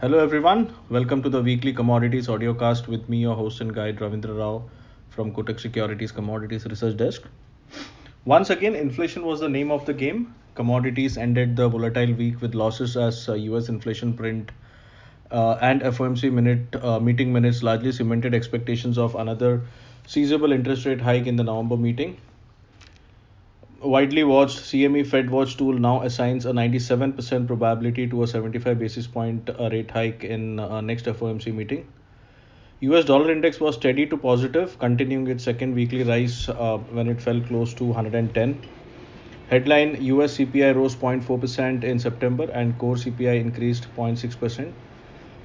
Hello everyone, welcome to the weekly commodities audiocast with me, your host and guide Ravindra Rao from Kotak Securities Commodities Research Desk. Once again, inflation was the name of the game. Commodities ended the volatile week with losses as uh, US inflation print uh, and FOMC minute uh, meeting minutes largely cemented expectations of another seizable interest rate hike in the November meeting widely watched CME Fed Watch tool now assigns a 97% probability to a 75 basis point uh, rate hike in uh, next FOMC meeting. US dollar index was steady to positive, continuing its second weekly rise uh, when it fell close to 110. Headline US CPI rose 0.4% in September and core CPI increased 0.6%.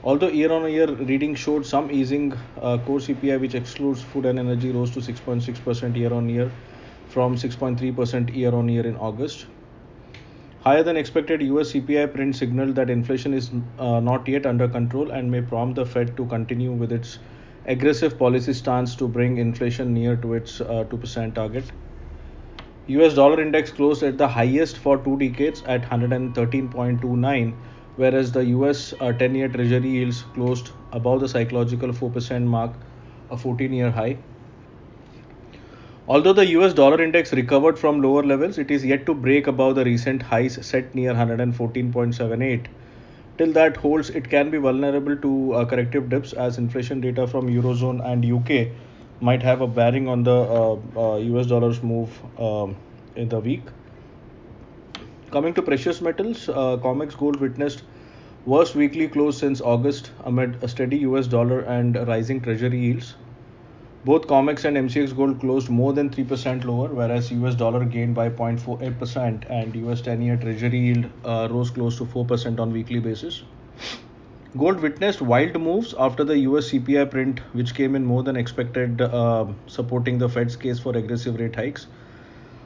Although year on year reading showed some easing, uh, core CPI, which excludes food and energy, rose to 6.6% year on year from 6.3% year on year in August. Higher than expected US CPI print signaled that inflation is uh, not yet under control and may prompt the Fed to continue with its aggressive policy stance to bring inflation near to its uh, 2% target. US dollar index closed at the highest for two decades at 113.29, whereas the US 10 uh, year Treasury yields closed above the psychological 4% mark, a 14 year high. Although the US dollar index recovered from lower levels, it is yet to break above the recent highs set near 114.78. Till that holds, it can be vulnerable to uh, corrective dips as inflation data from Eurozone and UK might have a bearing on the uh, uh, US dollars move um, in the week. Coming to precious metals, uh, COMEX gold witnessed worst weekly close since August amid a steady US dollar and rising treasury yields. Both COMEX and MCX gold closed more than 3% lower, whereas US dollar gained by 0.48% and US 10 year treasury yield uh, rose close to 4% on weekly basis. Gold witnessed wild moves after the US CPI print, which came in more than expected, uh, supporting the Fed's case for aggressive rate hikes.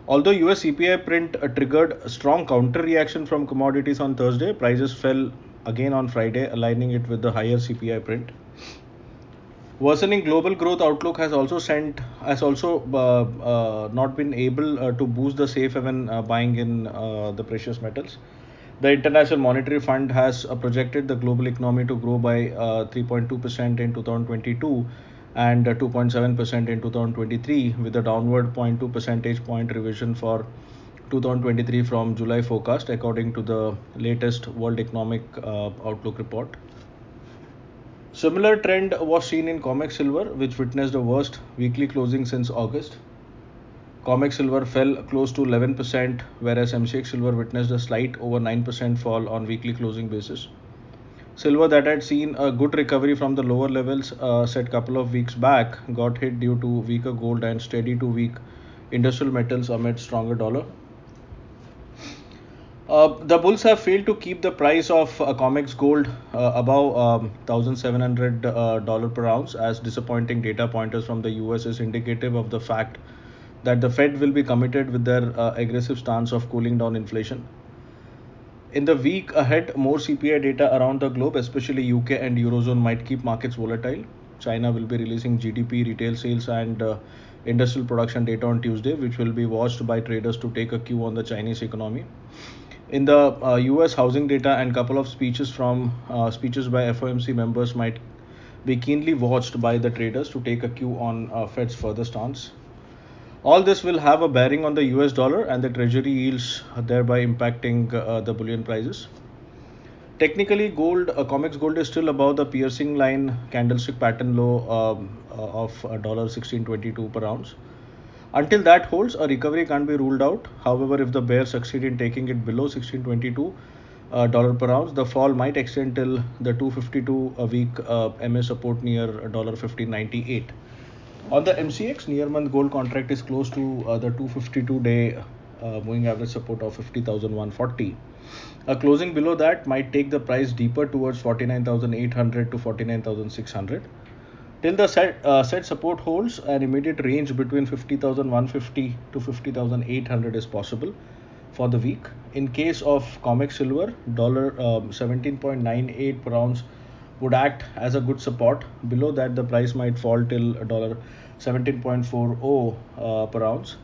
Although US CPI print uh, triggered strong counter reaction from commodities on Thursday, prices fell again on Friday, aligning it with the higher CPI print. Worsening global growth outlook has also sent has also uh, uh, not been able uh, to boost the safe haven uh, buying in uh, the precious metals. The International Monetary Fund has uh, projected the global economy to grow by 3.2% in 2022 and 2.7% in 2023, with a downward 0.2 percentage point revision for 2023 from July forecast, according to the latest World Economic Outlook report. Similar trend was seen in COMEX Silver, which witnessed the worst weekly closing since August. COMEX Silver fell close to 11%, whereas MCX Silver witnessed a slight over 9% fall on weekly closing basis. Silver that had seen a good recovery from the lower levels uh, set couple of weeks back got hit due to weaker gold and steady to weak industrial metals amid stronger dollar. Uh, the bulls have failed to keep the price of uh, COMEX gold uh, above um, $1,700 uh, per ounce, as disappointing data pointers from the US is indicative of the fact that the Fed will be committed with their uh, aggressive stance of cooling down inflation. In the week ahead, more CPI data around the globe, especially UK and Eurozone, might keep markets volatile. China will be releasing GDP, retail sales, and industrial production data on Tuesday, which will be watched by traders to take a cue on the Chinese economy in the uh, US housing data and couple of speeches from uh, speeches by FOMC members might be keenly watched by the traders to take a cue on uh, Fed's further stance. All this will have a bearing on the US dollar and the treasury yields, thereby impacting uh, the bullion prices. Technically, gold, uh, COMEX gold is still above the piercing line candlestick pattern low um, uh, of $16.22 per ounce. Until that holds, a recovery can't be ruled out. However, if the bear succeed in taking it below 1622 uh, dollar per ounce, the fall might extend till the 252 a week uh, MA support near dollar 1598. On the MCX, near month gold contract is close to uh, the 252 day uh, moving average support of 50,140. A closing below that might take the price deeper towards 49,800 to 49,600. Till the set, uh, set support holds, an immediate range between 50,150 to 50,800 is possible for the week. In case of COMEX Silver, dollar um, 17.98 per ounce would act as a good support. Below that, the price might fall till dollar 17.40 uh, per ounce,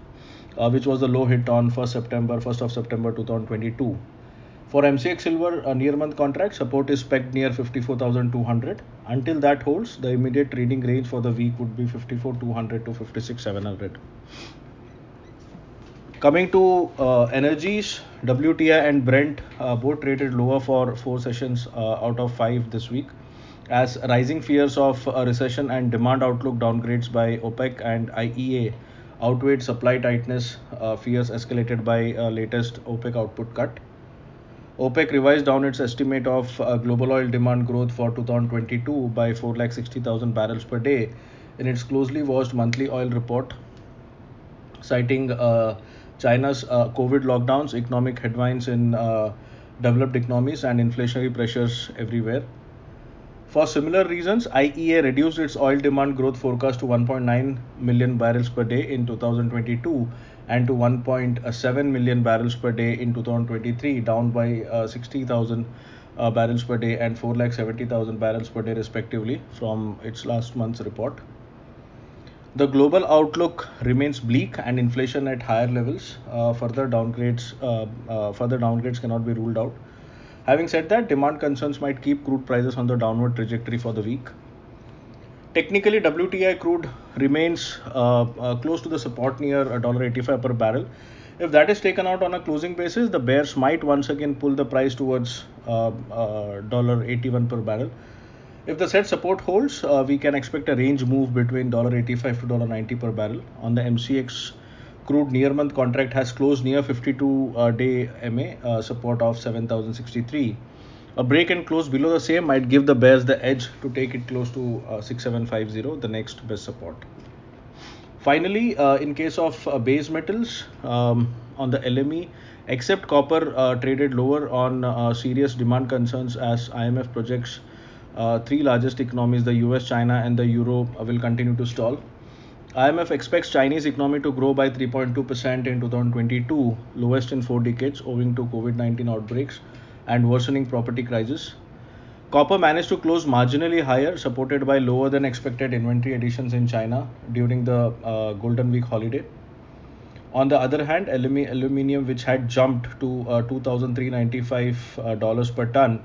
uh, which was the low hit on 1st September, 1st of September 2022. For MCX Silver, a near month contract support is pegged near 54,200. Until that holds, the immediate trading range for the week would be 54,200 to 56,700. Coming to uh, energies, WTI and Brent uh, both traded lower for four sessions uh, out of five this week, as rising fears of a recession and demand outlook downgrades by OPEC and IEA outweighed supply tightness uh, fears escalated by uh, latest OPEC output cut. OPEC revised down its estimate of uh, global oil demand growth for 2022 by 460,000 barrels per day in its closely watched monthly oil report, citing uh, China's uh, COVID lockdowns, economic headwinds in uh, developed economies, and inflationary pressures everywhere. For similar reasons, IEA reduced its oil demand growth forecast to 1.9 million barrels per day in 2022 and to 1.7 million barrels per day in 2023, down by uh, 60,000 uh, barrels per day and 4,70,000 barrels per day, respectively, from its last month's report. The global outlook remains bleak and inflation at higher levels. Uh, further downgrades, uh, uh, further downgrades cannot be ruled out. Having said that, demand concerns might keep crude prices on the downward trajectory for the week. Technically, WTI crude remains uh, uh, close to the support near $1.85 per barrel. If that is taken out on a closing basis, the bears might once again pull the price towards $1.81 uh, per barrel. If the said support holds, uh, we can expect a range move between $85 to $90 per barrel. On the MCX crude near month contract has closed near 52 uh, day MA uh, support of 7063. A break and close below the same might give the bears the edge to take it close to uh, 6750, the next best support. Finally, uh, in case of uh, base metals, um, on the LME, except copper uh, traded lower on serious demand concerns as IMF projects uh, three largest economies, the US, China, and the Euro, uh, will continue to stall. IMF expects Chinese economy to grow by 3.2% in 2022, lowest in four decades, owing to COVID-19 outbreaks and worsening property crisis. Copper managed to close marginally higher, supported by lower than expected inventory additions in China during the uh, Golden Week holiday. On the other hand, aluminium, which had jumped to uh, $2,395 uh, per ton,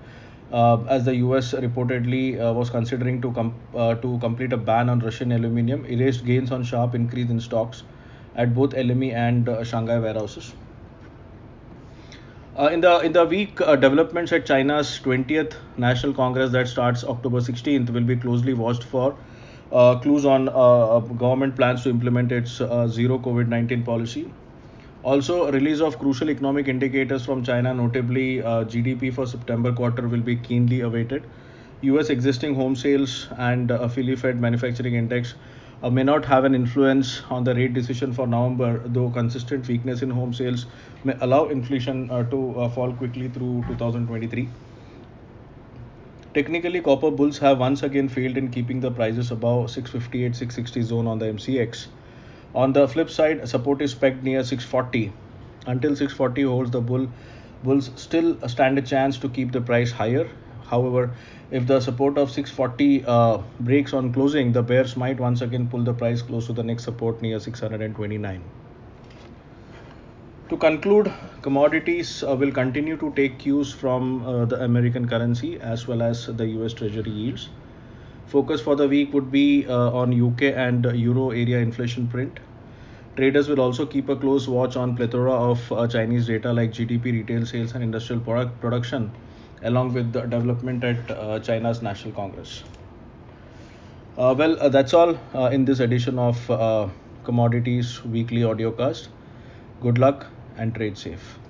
uh, as the US reportedly uh, was considering to, com- uh, to complete a ban on Russian aluminium, erased gains on sharp increase in stocks at both LME and uh, Shanghai warehouses. Uh, in the in the week, uh, developments at China's 20th National Congress that starts October 16th will be closely watched for clues on government plans to implement its zero COVID-19 policy also, release of crucial economic indicators from China, notably uh, GDP for September quarter, will be keenly awaited. US existing home sales and uh, Philly Fed manufacturing index uh, may not have an influence on the rate decision for November, though consistent weakness in home sales may allow inflation uh, to uh, fall quickly through 2023. Technically, copper bulls have once again failed in keeping the prices above 658 660 zone on the MCX. On the flip side, support is pegged near 640. Until 640 holds, the bull bulls still stand a chance to keep the price higher. However, if the support of 640 uh, breaks on closing, the bears might once again pull the price close to the next support near 629. To conclude, commodities uh, will continue to take cues from uh, the American currency as well as the US Treasury yields. Focus for the week would be uh, on UK and Euro area inflation print. Traders will also keep a close watch on plethora of uh, Chinese data like GDP, retail sales, and industrial product production, along with the development at uh, China's National Congress. Uh, well, uh, that's all uh, in this edition of Commodities Weekly Audiocast. Good luck and trade safe.